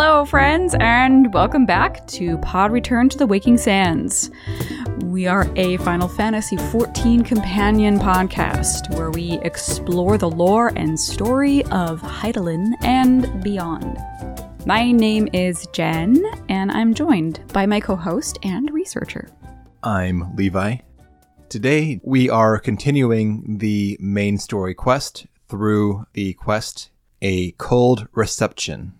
Hello, friends, and welcome back to Pod Return to the Waking Sands. We are a Final Fantasy XIV companion podcast where we explore the lore and story of Hydaelyn and beyond. My name is Jen, and I'm joined by my co host and researcher. I'm Levi. Today, we are continuing the main story quest through the quest A Cold Reception.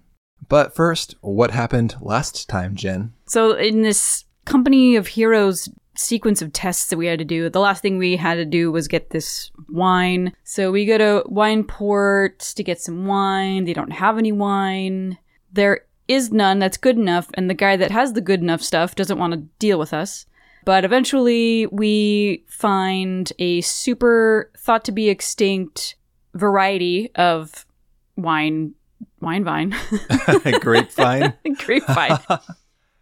But first, what happened last time, Jen? So, in this Company of Heroes sequence of tests that we had to do, the last thing we had to do was get this wine. So, we go to Wineport to get some wine. They don't have any wine. There is none that's good enough, and the guy that has the good enough stuff doesn't want to deal with us. But eventually, we find a super thought to be extinct variety of wine wine vine Grapevine. grapevine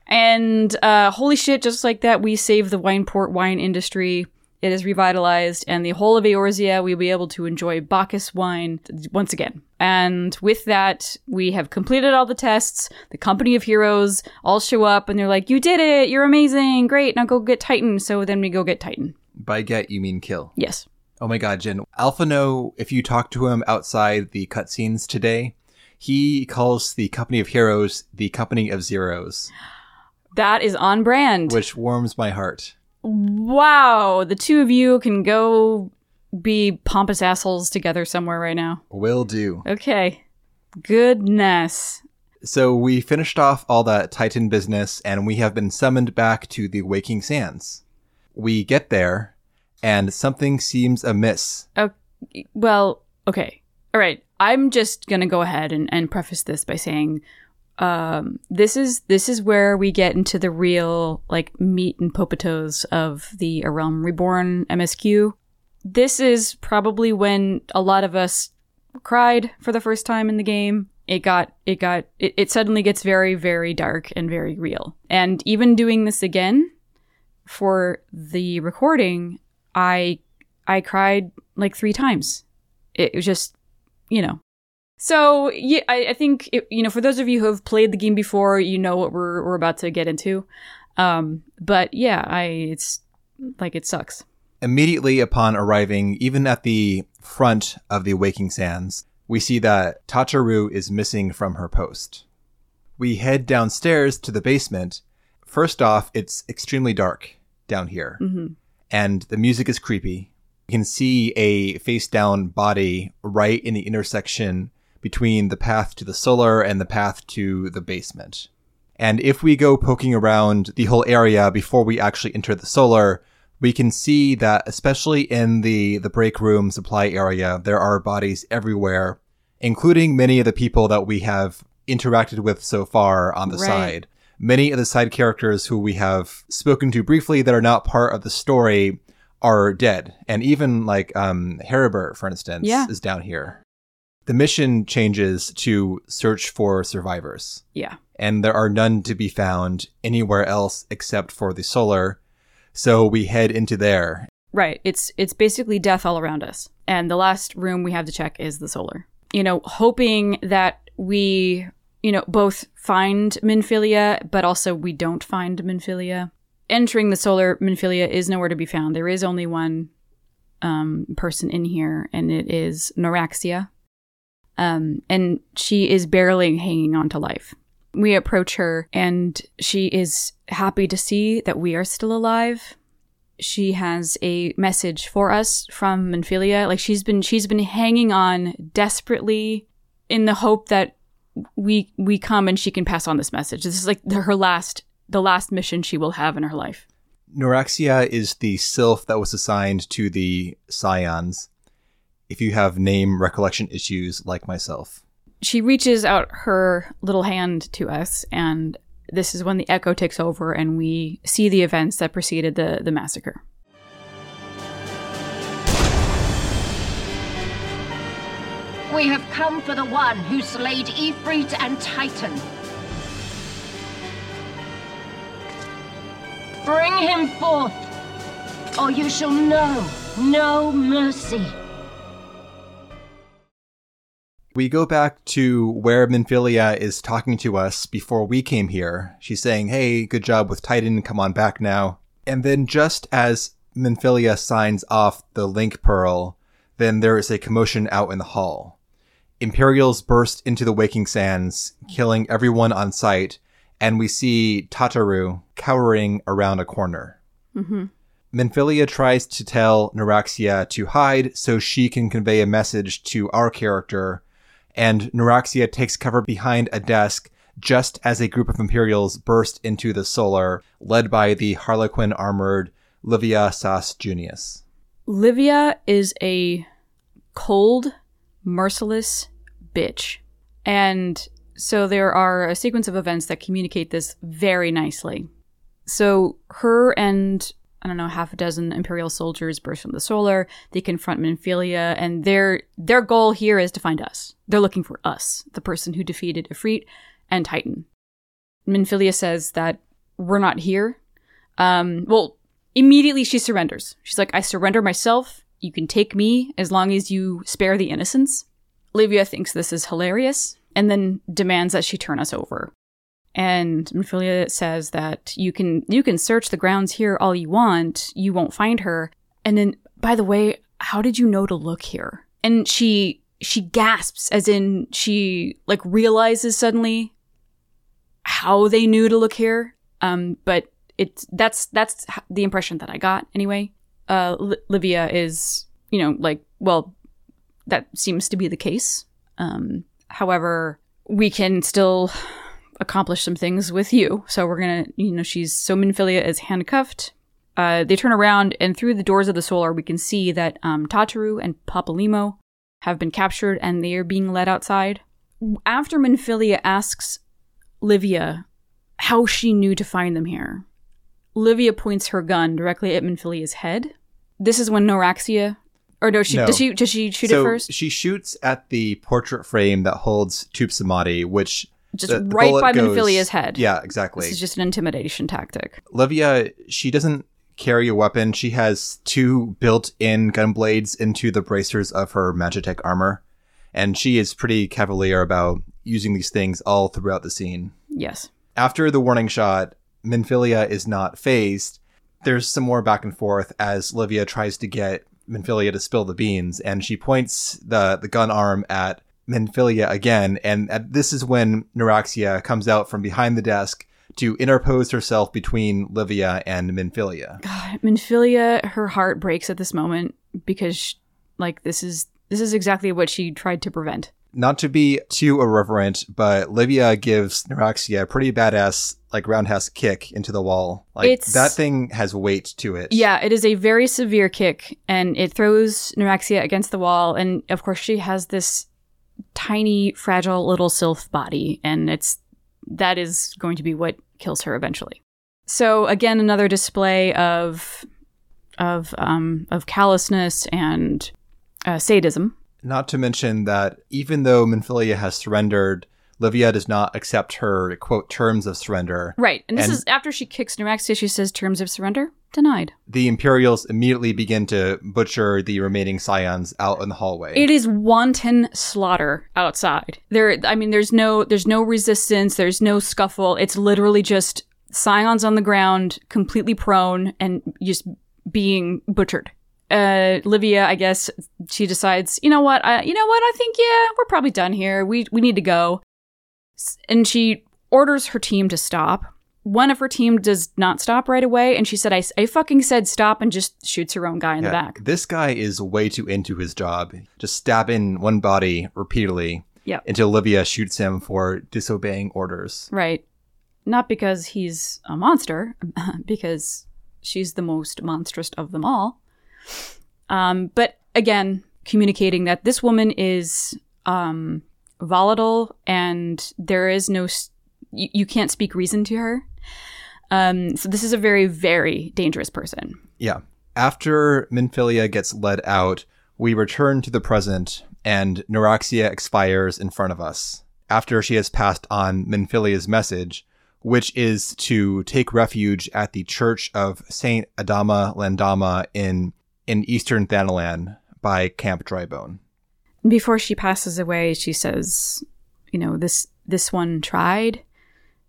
and uh, holy shit just like that we save the wine port wine industry it is revitalized and the whole of Eorzea we'll be able to enjoy Bacchus wine once again. And with that, we have completed all the tests. The company of heroes all show up and they're like, You did it! You're amazing! Great, now go get Titan. So then we go get Titan. By get, you mean kill. Yes. Oh my god, Jen. Alpha. Alphinaud, if you talk to him outside the cutscenes today, he calls the Company of Heroes the Company of Zeros, That is on brand. which warms my heart. wow. The two of you can go be pompous assholes together somewhere right now. Will do. Okay. Goodness. So we finished off all that Titan business and we have been summoned back to the Waking Sands. We get there and something seems amiss. Oh, well, okay. All right. I'm just gonna go ahead and, and preface this by saying, um, this is this is where we get into the real like meat and potatoes of the A Realm Reborn MSQ. This is probably when a lot of us cried for the first time in the game. It got it got it, it suddenly gets very very dark and very real. And even doing this again for the recording, I I cried like three times. It was just, you know. So yeah, I, I think it, you know for those of you who have played the game before, you know what we're we're about to get into. Um, but yeah, I it's like it sucks. Immediately upon arriving, even at the front of the Waking Sands, we see that Tataru is missing from her post. We head downstairs to the basement. First off, it's extremely dark down here, hmm and the music is creepy. You can see a face down body right in the intersection between the path to the solar and the path to the basement. And if we go poking around the whole area before we actually enter the solar, we can see that especially in the the break room supply area, there are bodies everywhere, including many of the people that we have interacted with so far on the Right. side. Many of the side characters who we have spoken to briefly that are not part of the story are dead. And even like um Heribert, for instance, Yeah. is down here. The mission changes to search for survivors Yeah. and there are none to be found anywhere else except for the solar. So we head into there. Right. It's it's basically death all around us. And the last room we have to check is the solar. You know, hoping that we, you know, both find Minfilia, but also we don't find Minfilia. Entering the solar, Minfilia is nowhere to be found. There is only one um, person in here, and it is Noraxia. Um, and she is barely hanging on to life. We approach her, and she is happy to see that we are still alive she has a message for us from Minfilia. Like she's been she's been hanging on desperately in the hope that we we come and she can pass on this message. This is like her last the last mission she will have in her life. Noraxia is the sylph that was assigned to the Scions. If you have name recollection issues like myself. She reaches out her little hand to us and this is when the echo takes over and we see the events that preceded the the massacre. We have come for the one who slayed Ifrit and Titan. Bring him forth, or you shall know no mercy. We go back to where Minfilia is talking to us before we came here. She's saying, Hey, good job with Titan, come on back now. And then just as Minfilia signs off the link pearl, then there is a commotion out in the hall. Imperials burst into the waking sands, killing everyone on sight, and we see Tataru cowering around a corner. Mm-hmm. Minfilia tries to tell Noraxia to hide so she can convey a message to our character, and Noraxia takes cover behind a desk just as a group of Imperials burst into the solar, led by the Harlequin armored Livia Sas Junius. Livia is a cold, merciless bitch. And so there are a sequence of events that communicate this very nicely. So her and I don't know, half a dozen Imperial soldiers burst from the solar. They confront Minfilia, and their their goal here is to find us. They're looking for us, the person who defeated Ifrit and Titan. Minfilia says that we're not here. Um, well, immediately she surrenders. She's like, I surrender myself. You can take me as long as you spare the innocents. Livia thinks this is hilarious and then demands that she turn us over. And Minfilia says that you can you can search the grounds here all you want, you won't find her. And then, by the way, how did you know to look here? And she she gasps, as in she like realizes suddenly how they knew to look here. Um, but it's that's that's the impression that I got anyway. Uh, Li- Livia is you know like well, that seems to be the case. Um, however, we can still accomplish some things with you. So we're gonna, you know, she's so Minfilia is handcuffed. Uh, they turn around, and through the doors of the solar, we can see that um, Tataru and Papalymo have been captured, and they are being led outside. After Minfilia asks Livia how she knew to find them here, Livia points her gun directly at Minfilia's head. This is when Noraxia, or no, she No. does she does she shoot so it first? she shoots at the portrait frame that holds Tup Samadi, which Just the- the right bullet by goes- Minfilia's head. Yeah, exactly. This is just an intimidation tactic. Livia, she doesn't carry a weapon. She has two built-in gun blades into the bracers of her Magitech armor, and she is pretty cavalier about using these things all throughout the scene. Yes. After the warning shot, Minfilia is not phased. There's some more back and forth as Livia tries to get Minfilia to spill the beans, and she points the, the gun arm at Minfilia again, and at, this is when Noraxia comes out from behind the desk to interpose herself between Livia and Minfilia. God, Minfilia, her heart breaks at this moment because, like, this is this is exactly what she tried to prevent. Not to be too irreverent, but Livia gives Noraxia a pretty badass, like roundhouse kick into the wall. Like It's- that thing has weight to it. Yeah, it is a very severe kick, and it throws Noraxia against the wall. And of course, she has this tiny, fragile little sylph body, and it's that is going to be what kills her eventually. So again, another display of of um, of callousness and uh, sadism. Not to mention that even though Minfilia has surrendered, Livia does not accept her quote terms of surrender. Right, and this And- is after she kicks Noraxia. She says, "Terms of surrender denied." The Imperials immediately begin to butcher the remaining scions out in the hallway. It is wanton slaughter outside. There, I mean, there's no, there's no resistance. There's no scuffle. It's literally just scions on the ground, completely prone and just being butchered. Uh, Livia, I guess she decides, you know what, I, you know what, I think yeah, we're probably done here. We we need to go, and she orders her team to stop. One of her team does not stop right away, and she said, "I, I fucking said stop," and just shoots her own guy in the back. This guy is way too into his job, just stabbing one body repeatedly Yep. until Livia shoots him for disobeying orders. Right. Not because he's a monster, because she's the most monstrous of them all. Um, but again, communicating that this woman is um, volatile and there is no you, you can't speak reason to her. Um, so this is a very, very dangerous person. Yeah. After Minfilia gets led out, we return to the present, and Noraxia expires in front of us. After she has passed on Minfilia's message, which is to take refuge at the Church of Saint Adama Landama in in eastern Thanalan by Camp Drybone. Before she passes away, she says, you know, this this one tried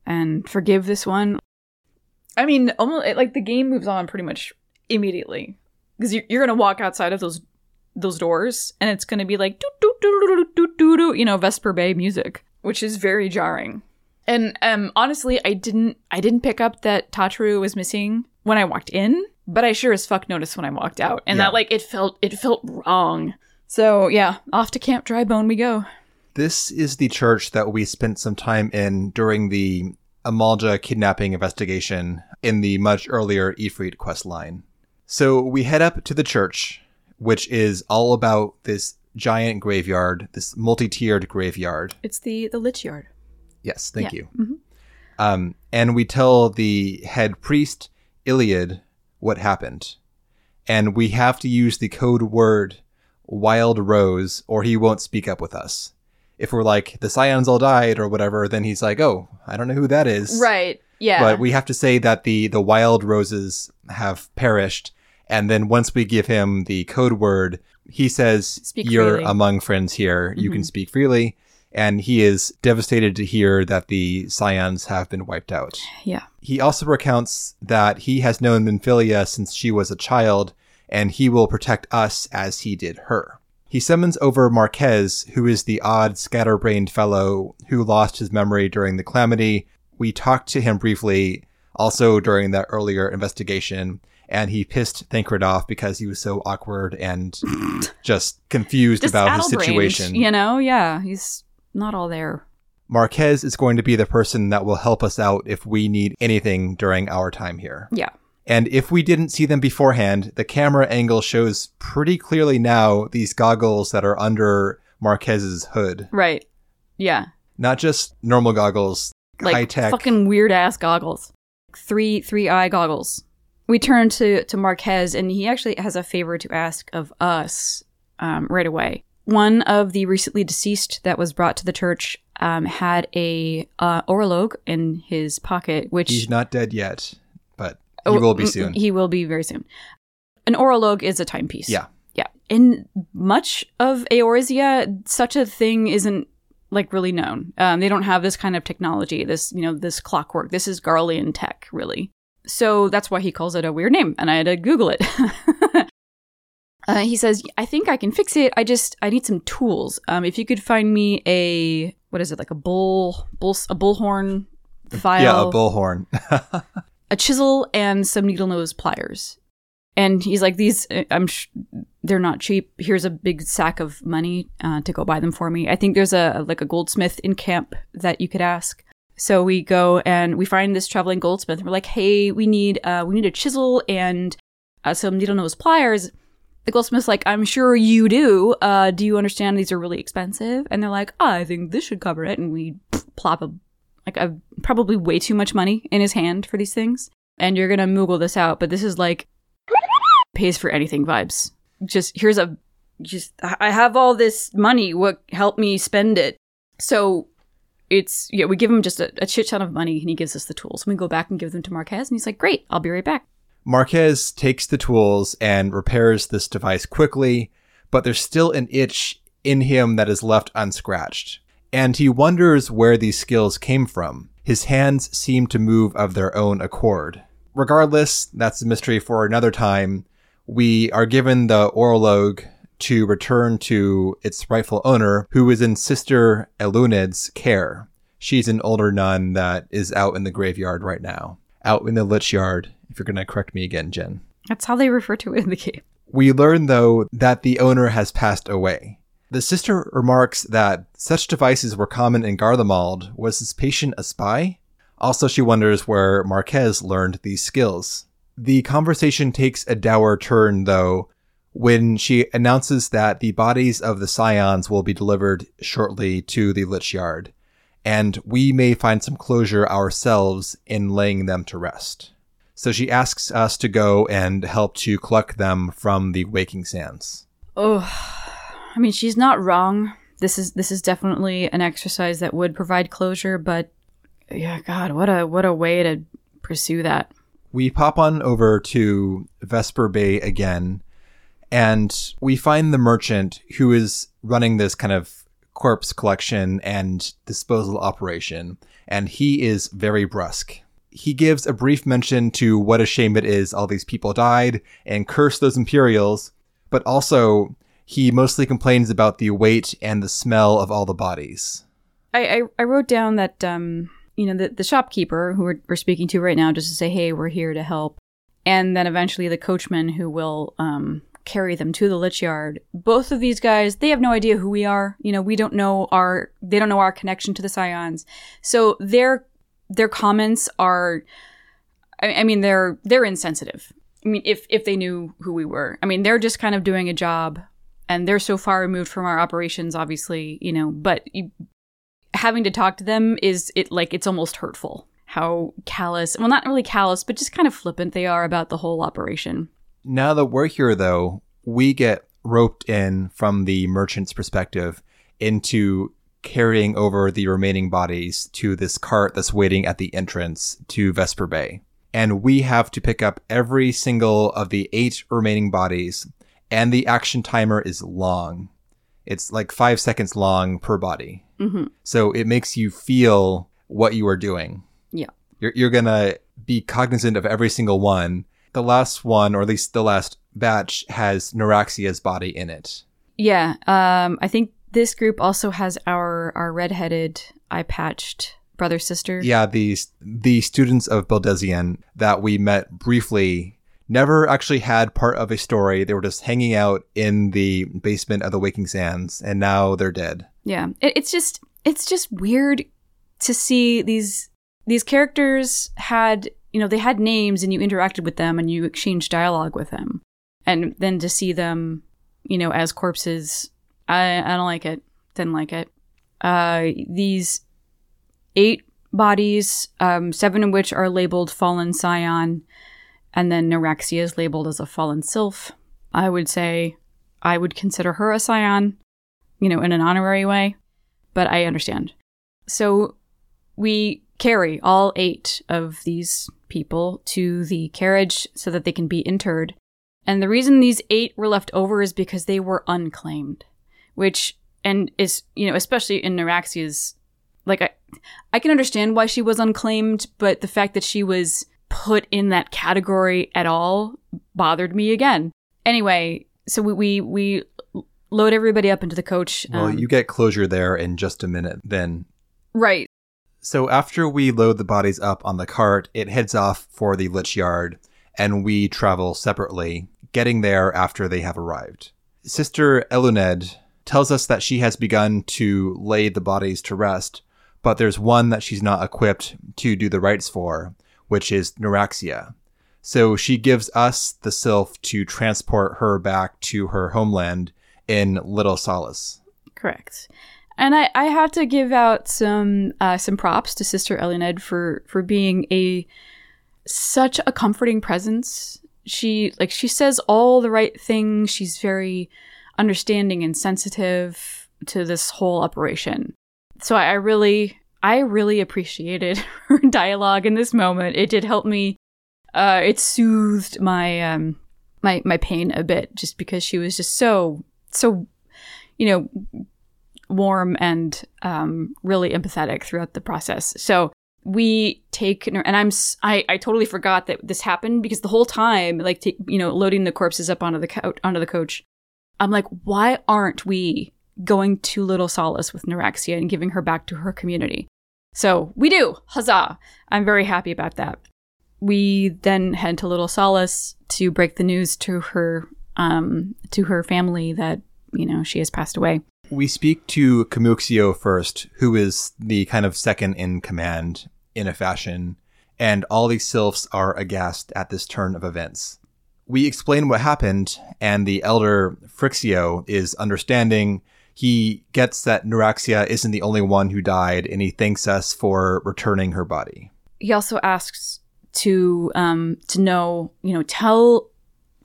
and forgive this one. I mean, almost like the game moves on pretty much immediately because you're, you're gonna walk outside of those those doors and it's gonna be like doo doo doo doo doo doo doo, you know, Vesper Bay music, which is very jarring. And um, honestly, I didn't I didn't pick up that Tataru was missing when I walked in, but I sure as fuck noticed when I walked out, and Yeah. that like it felt it felt wrong. So yeah, off to Camp Drybone we go. This is the church that we spent some time in during the Amalj'aa kidnapping investigation in the much earlier Ifrit quest line. So we head up to the church, which is all about this giant graveyard, this multi-tiered graveyard. It's the the Lich Yard. Yes, thank Yeah. you. Um, and we tell the head priest, Iliud, what happened. And we have to use the code word wild rose or he won't speak up with us. If we're like, the scions all died or whatever, then he's like, oh, I don't know who that is. Right. Yeah. But we have to say that the, the wild roses have perished. And then once we give him the code word, he says, Speak You're freely." among friends here. You can mm-hmm. speak freely. And he is devastated to hear that the scions have been wiped out. yeah. He also recounts that he has known Minfilia since she was a child, and he will protect us as he did her. He summons over Marques, who is the odd, scatterbrained fellow who lost his memory during the calamity. We talked to him briefly, also during that earlier investigation, and he pissed Thancred off because he was so awkward and just confused Just about his situation. You know, yeah. He's not all there. Marques is going to be the person that will help us out if we need anything during our time here. Yeah. And if we didn't see them beforehand, the camera angle shows pretty clearly now these goggles that are under Marques's hood. Right. Yeah. Not just normal goggles, Like high tech. fucking weird ass goggles. Three three eye goggles. We turn to to Marques and he actually has a favor to ask of us um, right away. One of the recently deceased that was brought to the church um, had a uh, orologue in his pocket, which He's not dead yet, he Oh, will be mm, soon. He will be very soon. An orologue is a timepiece. Yeah. Yeah. In much of Eorzea, such a thing isn't like really known. Um, they don't have this kind of technology, this, you know, this clockwork. This is Garlean tech, really. So that's why he calls it a weird name, and I had to Google it. uh, he says, "I think I can fix it. I just I need some tools. Um, if you could find me a what is it like a bull, bull a bullhorn file, yeah, a bullhorn. a chisel and some needle nose pliers. And he's like, "These, uh, I'm, sh- they're not cheap. Here's a big sack of money uh, to go buy them for me. I think there's a like a goldsmith in camp that you could ask." So we go and we find this traveling goldsmith. We're like, "Hey, we need, uh, we need a chisel and uh, some needle nose pliers." The goldsmith's like, "I'm sure you do. Uh, do you understand these are really expensive?" And they're like, "I think this should cover it." And we plop a like a probably way too much money in his hand for these things. And you're gonna moogle this out, but this is like pays for anything vibes. Just here's a just I have all this money. What help me spend it? So it's yeah, we give him just a, a ton of money and he gives us the tools. And we go back and give them to Marques and he's like, Great, I'll be right back. Marques takes the tools and repairs this device quickly, but there's still an itch in him that is left unscratched. And he wonders where these skills came from. His hands seem to move of their own accord. Regardless, that's a mystery for another time. We are given the Orologue to return to its rightful owner, who is in Sister Eluned's care. She's an older nun that is out in the graveyard right now. Out in the Lich Yard, if you're going to correct me again, Jen. That's how they refer to it in the game. We learn, though, that the owner has passed away. The sister remarks that such devices were common in Garlemald. Was this patient a spy? Also, she wonders where Marques learned these skills. The conversation takes a dour turn, though, when she announces that the bodies of the scions will be delivered shortly to the Lich Yard, and we may find some closure ourselves in laying them to rest. So she asks us to go and help to collect them from the waking sands. Oh, I mean, she's not wrong. This is this is definitely an exercise that would provide closure, but yeah, God, what a what a way to pursue that. We pop on over to Vesper Bay again, And we find the merchant who is running this kind of corpse collection and disposal operation, and he is very brusque. He gives a brief mention to what a shame it is all these people died and curse those Imperials, but also he mostly complains about the weight and the smell of all the bodies. I, I, I wrote down that um you know the, the shopkeeper who we're, we're speaking to right now just to say hey we're here to help. And then eventually the coachman who will um carry them to the lich yard. Both of these guys they have no idea who we are. You know we don't know our they don't know our connection to the scions so their their comments are I, I mean they're they're insensitive. I mean if if they knew who we were. I mean they're just kind of doing a job and they're so far removed from our operations obviously you know but you, having to talk to them is it like it's almost hurtful how callous well not really callous but just kind of flippant they are about the whole operation Now that we're here, though, we get roped in from the merchant's perspective into carrying over the remaining bodies to this cart that's waiting at the entrance to Vesper Bay. And we have to pick up every single of the eight remaining bodies, and the action timer is long. It's like five seconds long per body. mm-hmm. So it makes you feel what you are doing. Yeah. You're, you're going to be cognizant of every single one. The last one, or at least the last batch, has Noraxia's body in it. yeah um i think this group also has our our redheaded eye patched brother sister Yeah, the, the students of Baldesion that we met briefly never actually had part of a story. They were just hanging out in the basement of the Waking Sands, and now they're dead. Yeah, it, it's just it's just weird to see these these characters had you know they had names and you interacted with them and you exchanged dialogue with them, and then to see them you know as corpses, I I don't like it. Didn't like it. Uh, these eight bodies, um, seven of which are labeled fallen scion, and then Noraxia is labeled as a fallen sylph. I would say I would consider her a scion, you know, in an honorary way but I understand. So we carry all eight of these people to the carriage so that they can be interred. And the reason these eight were left over is because they were unclaimed, which, and is, you know, especially in Noraxia's, like, I, I can understand why she was unclaimed, but the fact that she was put in that category at all bothered me again. Anyway, so we, we, we load everybody up into the coach. Well, um, you get closure there in just a minute then. right. So after we load the bodies up on the cart, it heads off for the Lich Yard, and we travel separately, getting there after they have arrived. Sister Eluned tells us that she has begun to lay the bodies to rest, but there's one that she's not equipped to do the rites for, which is Noraxia. So she gives us the sylph to transport her back to her homeland in Little Solace. Correct. And I, I have to give out some uh, some props to Sister Eluned for for being a such a comforting presence. She like she says all the right things. She's very understanding and sensitive to this whole operation. So I, I really I really appreciated her dialogue in this moment. It did help me. Uh, it soothed my um my my pain a bit just because she was just so so you know warm and um, really empathetic throughout the process. So we take, and I'm, I, I totally forgot that this happened because the whole time, like, you know, loading the corpses up onto the couch, onto the coach, I'm like, why aren't we going to Little Solace with Noraxia and giving her back to her community? So we do. Huzzah! I'm very happy about that. We then head to Little Solace to break the news to her, um, to her family that you know she has passed away. We speak to Camuxio first, who is the kind of second in command in a fashion, and all these sylphs are aghast at this turn of events. We explain what happened, and the elder Frixio is understanding. He gets that Noraxia isn't the only one who died, and he thanks us for returning her body. he also asks to um to know you know tell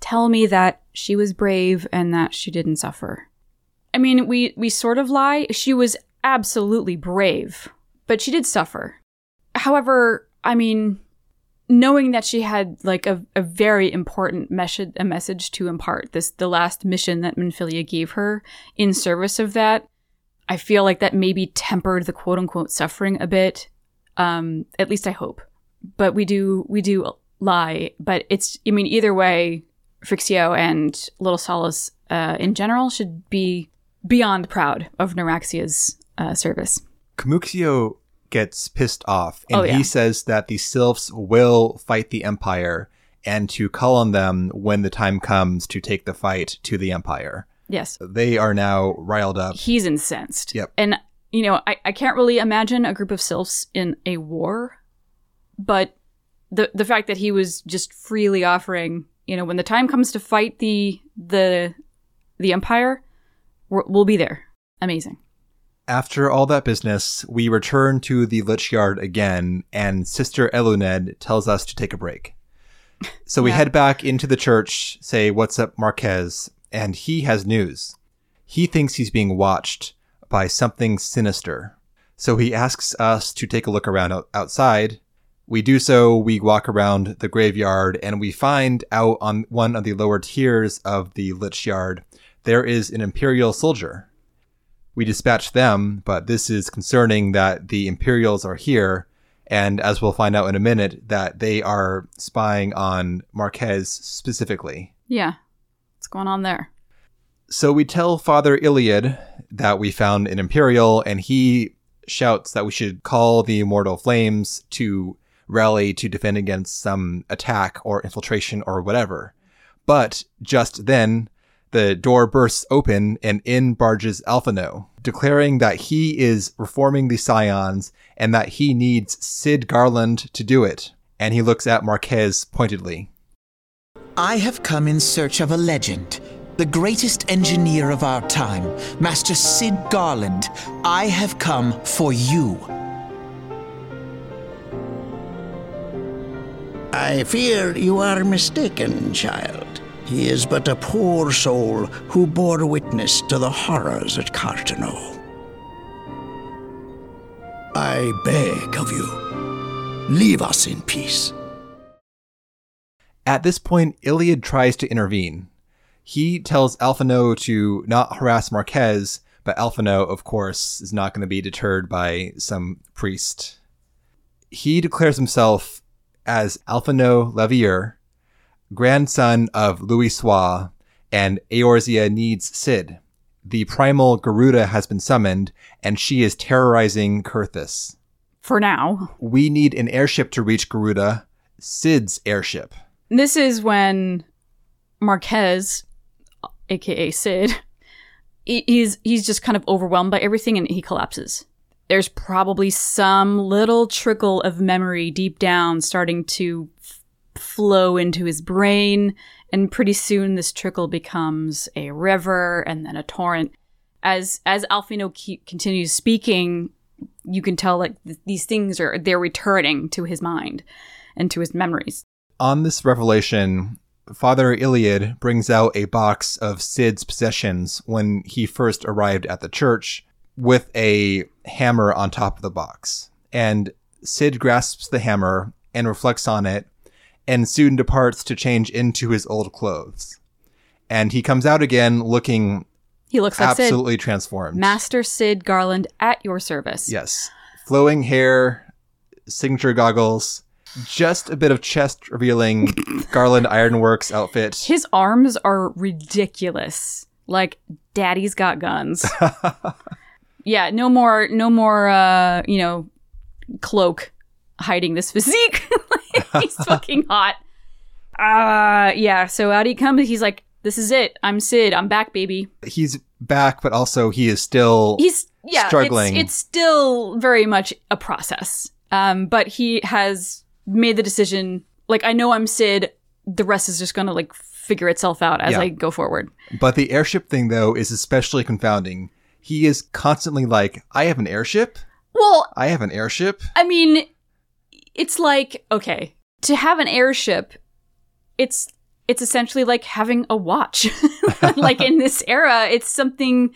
tell me that she was brave and that she didn't suffer. I mean we we sort of lie. She was absolutely brave but she did suffer. However i mean knowing that she had like a, a very important message a message to impart this the last mission that Minfilia gave her in service of that I feel like that maybe tempered the quote unquote suffering a bit. Um at least I hope. But we do we do lie. But it's I mean either way Frixio and Little Solace uh, in general should be beyond proud of Noraxia's uh, service. Camuxio gets pissed off and Oh, yeah. he says that the sylphs will fight the empire and to call on them when the time comes to take the fight to the empire. yes They are now riled up. he's incensed. Yep. And you know, I, I can't really imagine a group of sylphs in a war, but the the fact that he was just freely offering, you know, when the time comes to fight the the the empire, we'll be there. Amazing. After all that business, we return to the Lich Yard again, and Sister Eluned tells us to take a break. So we Yeah. head back into the church, say, What's up, Marques? And he has news. He thinks he's being watched by something sinister. So he asks us to take a look around outside. We do so, we walk around the graveyard, and we find out on one of the lower tiers of the Lich Yard, there is an Imperial soldier we dispatch them, but this is concerning that the Imperials are here, and as we'll find out in a minute, that they are spying on Marques specifically. Yeah. What's going on there? So we tell Father Iliud that we found an Imperial, and he shouts that we should call the Immortal Flames to rally to defend against some attack or infiltration or whatever. But just then, the door bursts open and in barges Alphinaud, declaring that he is reforming the Scions and that he needs Cid Garlond to do it. And he looks at Marques pointedly. I have come in search of a legend. The greatest engineer of our time, Master Cid Garlond. I have come for you. I fear you are mistaken, child. He is but a poor soul who bore witness to the horrors at Carteneau. I beg of you, leave us in peace. At this point, Iliud tries to intervene. He tells Alphinaud to not harass Marques, but Alphinaud, of course, is not going to be deterred by some priest. He declares himself as Alphinaud Leveilleur, grandson of Louisoix, and Eorzea needs Cid. The primal Garuda has been summoned, and she is terrorizing Coerthas. For now. We need an airship to reach Garuda, Cid's airship. This is when Marques, aka Cid, he's he's just kind of overwhelmed by everything and he collapses. There's probably some little trickle of memory deep down starting to flow into his brain, and pretty soon this trickle becomes a river and then a torrent. As as Alphinaud keep, continues speaking, you can tell like th- these things are they're returning to his mind and to his memories. On this revelation, Father Iliud brings out a box of Cid's possessions when he first arrived at the church with a hammer on top of the box. And Cid grasps the hammer and reflects on it and soon departs to change into his old clothes. And he comes out again looking He looks like Cid. absolutely transformed. Master Cid Garlond at your service. Yes. Flowing hair, signature goggles, just a bit of chest revealing Garlond Ironworks outfit. His arms are ridiculous. Like daddy's got guns. yeah, no more no more uh, you know, cloak hiding this physique. He's fucking hot. Uh yeah, so out he comes, he's like, This is it. I'm Cid. I'm back, baby. He's back, but also he is still He's yeah, Struggling. It's, it's still very much a process. Um, but he has made the decision. Like I know I'm Cid. The rest is just gonna like figure itself out as Yeah. I go forward. But the airship thing though is especially confounding. He is constantly like, I have an airship? Well, I have an airship? I mean, it's like okay to have an airship. It's it's essentially like having a watch. like in this era, it's something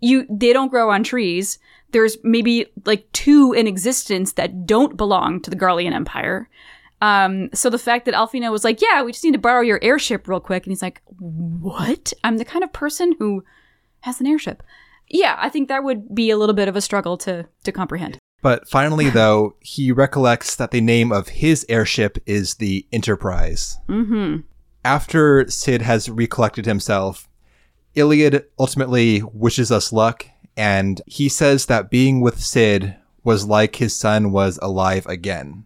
you they don't grow on trees. There's maybe like two in existence that don't belong to the Garlean Empire. Um, so the fact that Alphinaud was like, "Yeah, we just need to borrow your airship real quick," and he's like, "What? I'm the kind of person who has an airship." Yeah, I think that would be a little bit of a struggle to to comprehend. But finally, though, he recollects that the name of his airship is the Enterprise. Mm-hmm. After Cid has recollected himself, Iliud ultimately wishes us luck, and he says that being with Cid was like his son was alive again.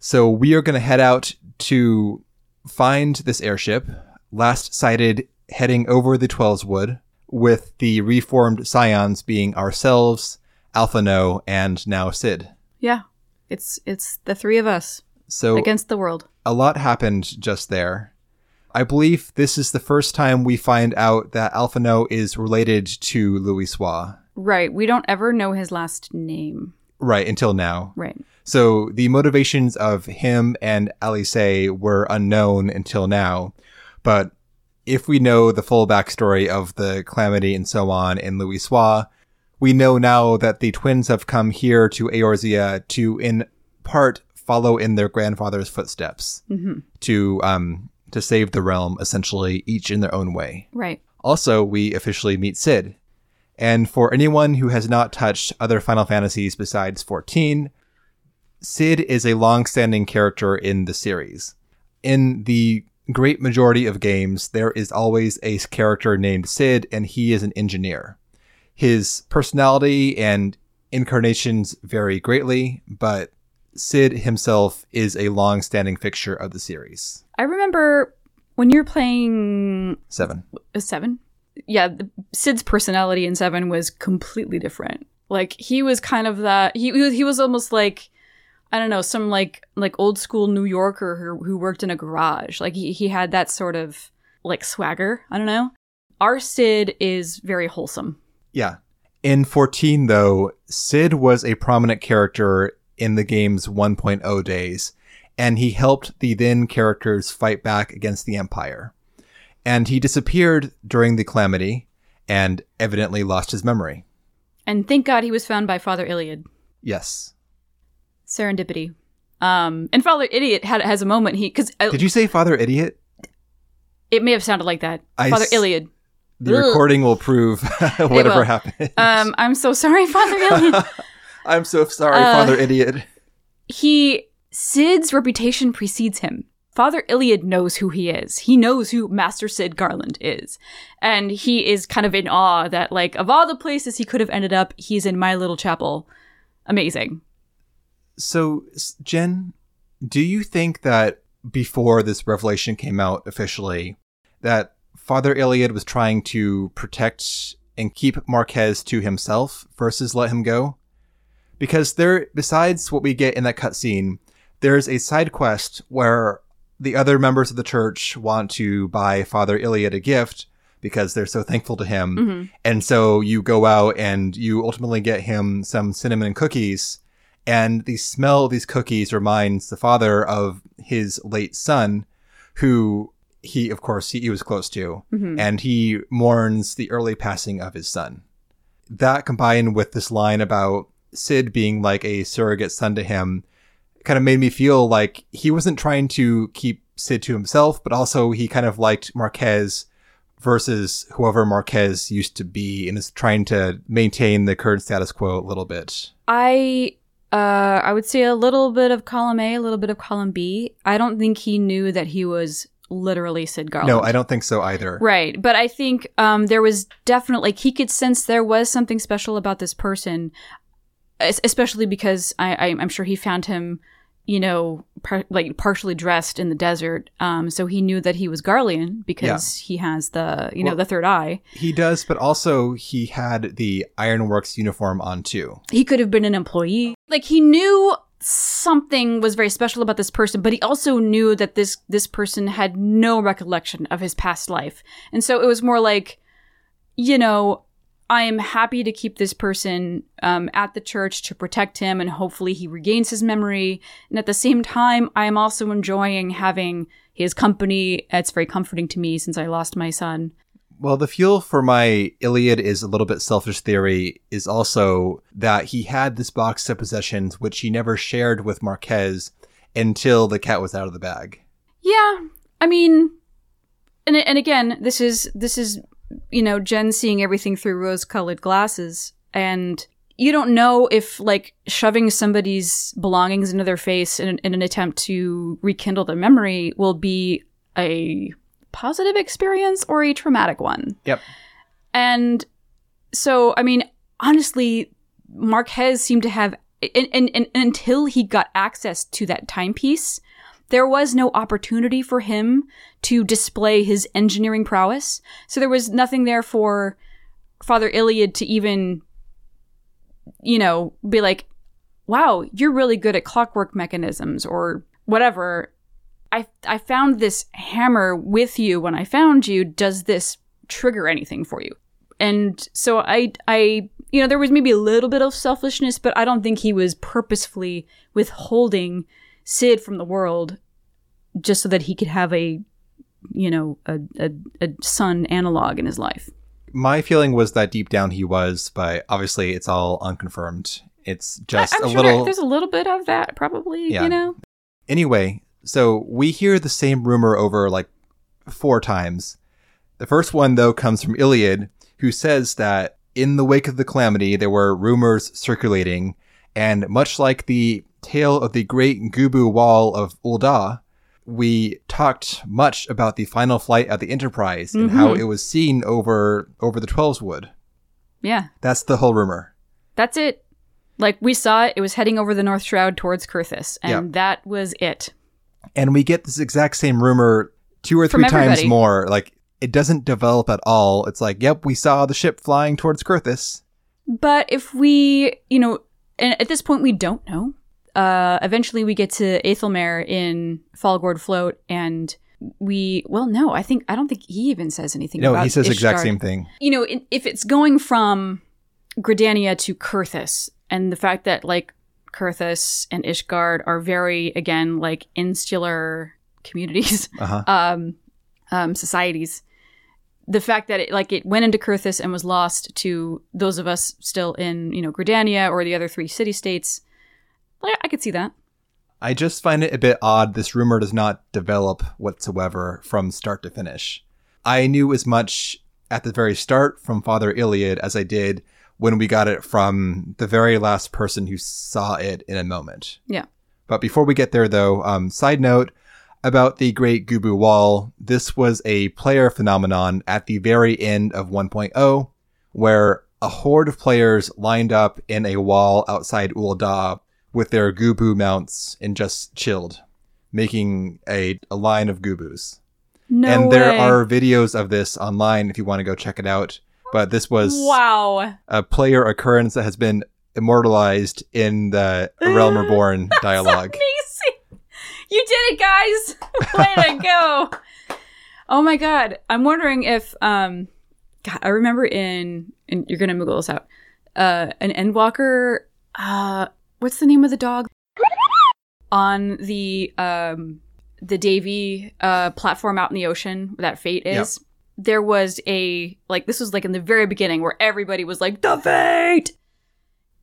So we are going to head out to find this airship, last sighted heading over the Twelveswood, with the reformed scions being ourselves, Alphinaud, and now Cid. Yeah, it's it's the three of us So against the world. a lot happened just there. I believe this is the first time we find out that Alphinaud is related to Louisoix. Right. We don't ever know his last name. Right, until now. Right. So the motivations of him and Alice were unknown until now. But if we know the full backstory of the calamity and so on in Louisoix, we know now that the twins have come here to Eorzea to, in part, follow in their grandfather's footsteps to um to save the realm, essentially, each in their own way. Right. Also, we officially meet Cid. And for anyone who has not touched other Final Fantasies besides 14, Cid is a long-standing character in the series. In the great majority of games, there is always a character named Cid, and he is an engineer. His personality and incarnations vary greatly, but Cid himself is a long-standing fixture of the series. I remember when you're playing Seven. uh, seven. Yeah, the, Cid's personality in seven was completely different. Like he was kind of that. He he was, he was almost like I don't know some like like old school New Yorker who, who worked in a garage. Like he he had that sort of like swagger. I don't know. Our Cid is very wholesome. Yeah. In 14, though, Cid was a prominent character in the game's 1.0 days, and he helped the then characters fight back against the Empire. And he disappeared during the calamity and evidently lost his memory. And thank God he was found by Father Iliud. Yes. Serendipity. Um, and Father Idiot had has a moment he because Did you say Father Idiot? it may have sounded like that. I Father s- Iliud. The Ugh. recording will prove whatever will. happened. Um, I'm so sorry, Father Iliud. I'm so sorry, uh, Father Idiot. he Cid's reputation precedes him. Father Iliud knows who he is. He knows who Master Cid Garlond is. And he is kind of in awe that like of all the places he could have ended up, he's in my little chapel. Amazing. So, Jen, do you think that before this revelation came out officially, that Father Iliud was trying to protect and keep Marques to himself versus let him go? Because there, besides what we get in that cutscene, there's a side quest where the other members of the church want to buy Father Iliud a gift because they're so thankful to him. Mm-hmm. And so you go out and you ultimately get him some cinnamon cookies. And the smell of these cookies reminds the father of his late son, who he, of course, he, he was close to. And he mourns the early passing of his son. That combined with this line about Cid being like a surrogate son to him kind of made me feel like he wasn't trying to keep Cid to himself, but also he kind of liked Marques versus whoever Marques used to be and is trying to maintain the current status quo a little bit. I uh I would say a little bit of column A, a little bit of column B. I don't think he knew that he was literally Cid Garlond. No, I don't think so either. Right, but I think um, there was definitely like he could sense there was something special about this person, especially because I, I, I'm sure he found him, you know, par- like partially dressed in the desert. Um, so he knew that he was Garlean because he has the you know Well- the third eye. He does, but also he had the Ironworks uniform on too. He could have been an employee. Like he knew something was very special about this person, but he also knew that this this person had no recollection of his past life. And so it was more like, you know, I am happy to keep this person um, at the church to protect him, and hopefully he regains his memory. And at the same time, I am also enjoying having his company. It's very comforting to me since I lost my son. Well, the fuel for my Iliud is a little bit selfish theory is also that he had this box of possessions which he never shared with Marques, until the cat was out of the bag. Yeah, I mean, and and again, this is this is you know Jen seeing everything through rose-colored glasses, and you don't know if like shoving somebody's belongings into their face in, in an attempt to rekindle their memory will be a positive experience or a traumatic one. Yep. And so, I mean, honestly, Marques seemed to have, and, and, and until he got access to that timepiece, there was no opportunity for him to display his engineering prowess. So there was nothing there for Father Iliud to even, you know, be like, wow, you're really good at clockwork mechanisms or whatever. I, I found this hammer with you when I found you. Does this trigger anything for you? And so I, I, you know, there was maybe a little bit of selfishness, but I don't think he was purposefully withholding Cid from the world just so that he could have a, you know, a, a, a son analog in his life. My feeling was that deep down he was, but obviously it's all unconfirmed. It's just I, am a sure little. there's a little bit of that probably, Yeah. you know? Anyway, so we hear the same rumor over like four times. The first one, though, comes from Iliud, who says that in the wake of the calamity, there were rumors circulating, and much like the tale of the great Goobbue Wall of Ul'dah, we talked much about the final flight of the Enterprise and how mm-hmm. it was seen over over the Twelveswood. Yeah. That's the whole rumor. That's it. Like we saw it, it was heading over the North Shroud towards Coerthas, and Yeah. that was it. And we get this exact same rumor two or From three times more. Like it doesn't develop at all. It's like, yep, we saw the ship flying towards Coerthas. But if we, you know, and at this point we don't know. Uh, eventually we get to Aethelmare in Fallgourd Float, and we, well, no, I think I don't think he even says anything. About it. No, he says the exact same thing. You know, if it's going from Gridania to Coerthas, and the fact that like Coerthas and Ishgard are very again like insular communities, Uh-huh. um, um, societies. The fact that it like it went into Coerthas and was lost to those of us still in you know Gridania or the other three city states, I could see that. I just find it a bit odd this rumor does not develop whatsoever from start to finish. I knew as much at the very start from Father Iliud as I did when we got it from the very last person who saw it in a moment. Yeah. But before we get there, though, um, side note about the Great Goobbue Wall. This was a player phenomenon at the very end of 1.0, where a horde of players lined up in a wall outside Ul'dah with their Goobbue mounts and just chilled, making a, a line of Goobbues. No and there are videos of this online if you want to go check it out. But this was wow. a player occurrence that has been immortalized in the Realm Reborn dialogue. Amazing. You did it, guys. Way to go. Oh my god. I'm wondering if um God, I remember in and you're gonna Google this out. Uh an Endwalker uh what's the name of the dog? On the um the Davy uh platform out in the ocean where that fate is. There was a like this was like in the very beginning where everybody was like, the fate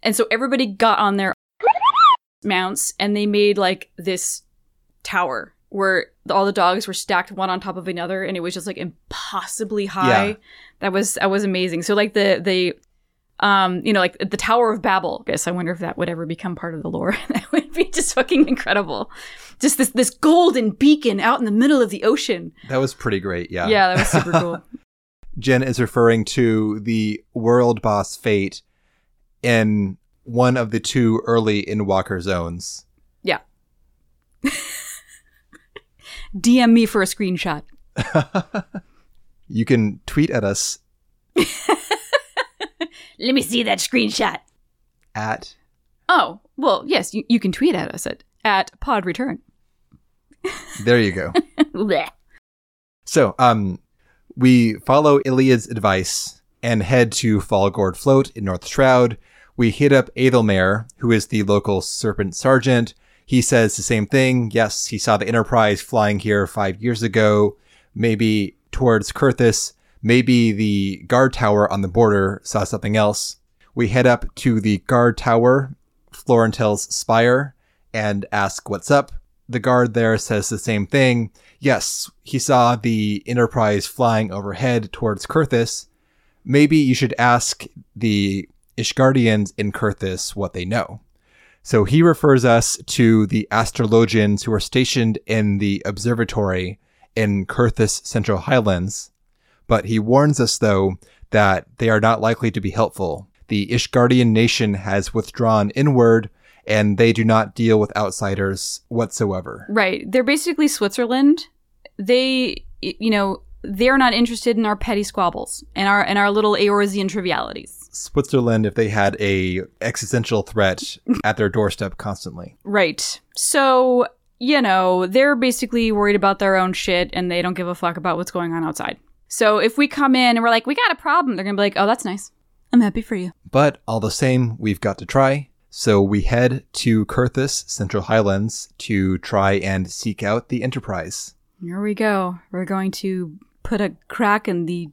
and so everybody got on their mounts and they made like this tower where all the dogs were stacked one on top of another and it was just like impossibly high. Yeah. That was that was amazing. So like the the um you know like the Tower of Babel. I guess I wonder if that would ever become part of the lore. that would be just fucking incredible. Just this this golden beacon out in the middle of the ocean. That was pretty great, yeah. Yeah, that was super cool. Jen is referring to the world boss fate in one of the two early Endwalker zones. Yeah. DM me for a screenshot. You can tweet at us Let me see that screenshot. at Oh, well, yes, you, you can tweet at us at, at pod return. there you go. So, um, we follow Iliud's advice and head to Fallgourd Float in North Shroud. We hit up Aethelmare, who is the local serpent sergeant. He says the same thing. Yes, he saw the Enterprise flying here five years ago, maybe towards Coerthas. Maybe the guard tower on the border saw something else. We head up to the guard tower, Florentel's spire, and ask what's up. the guard there says the same thing. Yes, he saw the Enterprise flying overhead towards Coerthas. Maybe you should ask the Ishgardians in Coerthas what they know. So he refers us to the astrologians who are stationed in the observatory in Coerthas Central Highlands, but he warns us, though, that they are not likely to be helpful. The Ishgardian nation has withdrawn inward, and they do not deal with outsiders whatsoever. Right. They're basically Switzerland. They, you know, they're not interested in our petty squabbles and our and our little Eorzean trivialities. Switzerland, if they had a existential threat at their doorstep constantly. Right. So, you know, they're basically worried about their own shit and they don't give a fuck about what's going on outside. So if we come in and we're like, we got a problem, they're gonna be like, oh, that's nice. I'm happy for you. But all the same, we've got to try. So we head to Coerthas, Central Highlands, to try and seek out the Enterprise. Here we go. We're going to put a crack in the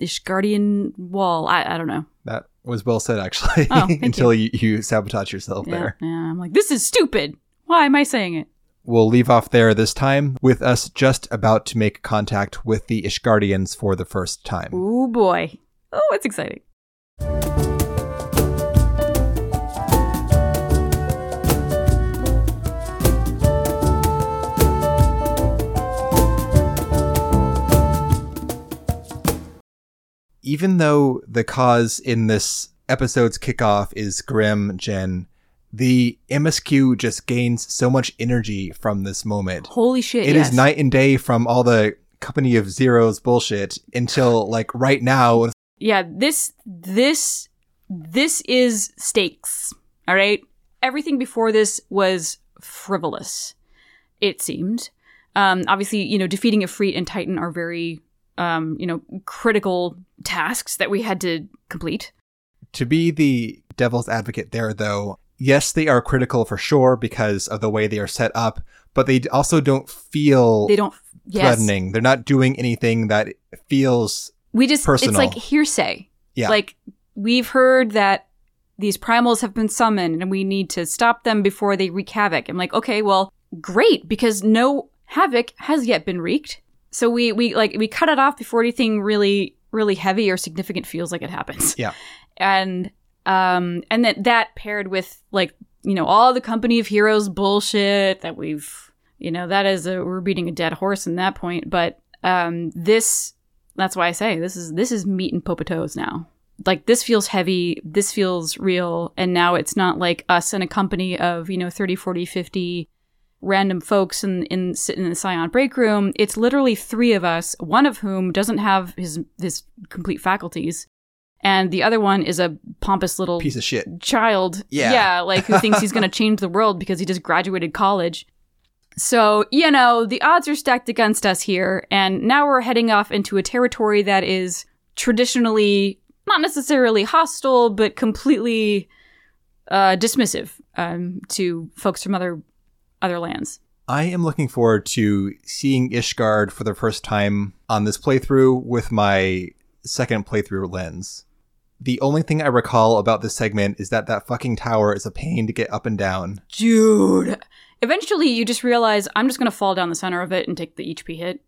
Ishgardian wall. I, I don't know. That was well said, actually, Oh, thank until you. You, sabotage yourself Yeah, there. yeah. I'm like, this is stupid. Why am I saying it? We'll leave off there this time, with us just about to make contact with the Ishgardians for the first time. Oh boy. Oh, it's exciting. Even though the cause in this episode's kickoff is grim, Jen, the MSQ just gains so much energy from this moment. Holy shit. It is yes. night and day from all the company of zeros bullshit until like right now. Yeah, this this this is stakes. All right? Everything before this was frivolous. It seemed. Um obviously, you know, defeating Ifrit and Titan are very um, you know, critical tasks that we had to complete. To be the devil's advocate there, though, yes, they are critical for sure because of the way they are set up, but they also don't feel They don't yes. threatening. They're not doing anything that feels We just personal. it's like hearsay. Yeah. Like we've heard that these primals have been summoned and we need to stop them before they wreak havoc. I'm like, okay, well, great, because no havoc has yet been wreaked. So we we like we cut it off before anything really really heavy or significant feels like it happens. Yeah. And um and that that paired with like, you know, all the company of heroes bullshit that we've you know, that is a we're beating a dead horse in that point, but um this that's why I say this is this is meat and potatoes now. Like this feels heavy, this feels real, and now it's not like us and a company of, you know, 30, 40, 50 random folks in in sitting in the Scion break room. It's literally three of us, one of whom doesn't have his his complete faculties, and the other one is a pompous little piece of shit. child. Yeah. Yeah, like who thinks he's going to change the world because he just graduated college. So, you know, the odds are stacked against us here. And now we're heading off into a territory that is traditionally not necessarily hostile, but completely uh, dismissive um, to folks from other other lands. I am looking forward to seeing Ishgard for the first time on this playthrough with my second playthrough lens. The only thing I recall about this segment is that that fucking tower is a pain to get up and down. Dude. Eventually, you just realize I'm just going to fall down the center of it and take the HP hit.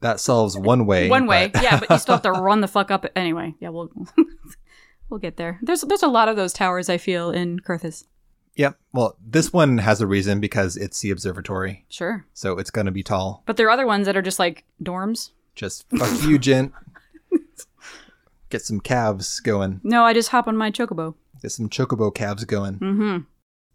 That solves one way. One way, but- yeah, but you still have to run the fuck up anyway. Yeah, we'll we'll get there. There's there's a lot of those towers I feel in Coerthas. Yep. Well, this one has a reason because it's the observatory, Sure, so it's going to be tall. but there are other ones that are just like dorms. Just fuck you, gent. Get some calves going. No, I just hop on my chocobo. Get some chocobo calves going. Mm-hmm.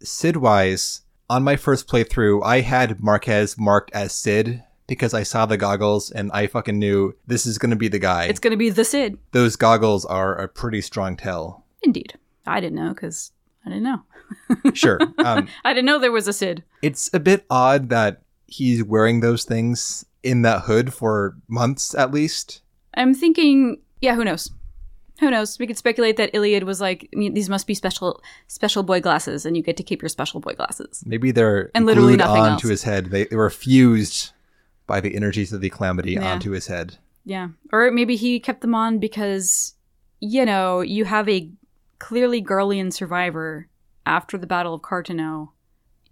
Cid wise, on my first playthrough, I had Marques marked as Cid because I saw the goggles and I fucking knew this is going to be the guy. It's gonna be the Cid. Those goggles are a pretty strong tell. Indeed, I didn't know because I didn't know. Sure. Um, I didn't know there was a Cid. it's a bit odd that he's wearing those things in that hood for months at least. I'm thinking, yeah, who knows? Who knows? We could speculate that Iliud was like, these must be special, special boy glasses, and you get to keep your special boy glasses. Maybe they're And literally nothing onto else. his head. They, they were fused by the energies of the calamity Yeah. onto his head. Yeah. Or maybe he kept them on because, you know, you have a clearly Garlean survivor after the Battle of Carteneau.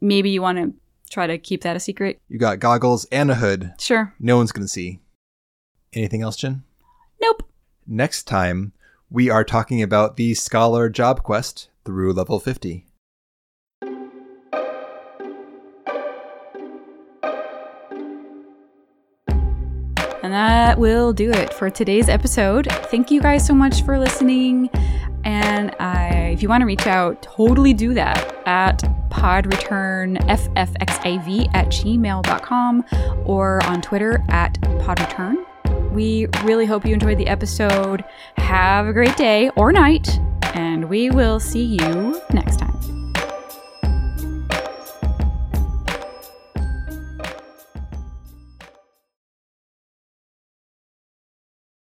Maybe you want to Try to keep that a secret. You got goggles and a hood. Sure. No one's going to see. Anything else, Jen? Nope. Next time, we are talking about the Scholar Job Quest through level 50. And that will do it for today's episode. Thank you guys so much for listening. And I, if you want to reach out, totally do that at podreturnffxav at gmail.com or on Twitter at podreturn. We really hope you enjoyed the episode. Have a great day or night, and we will see you next time.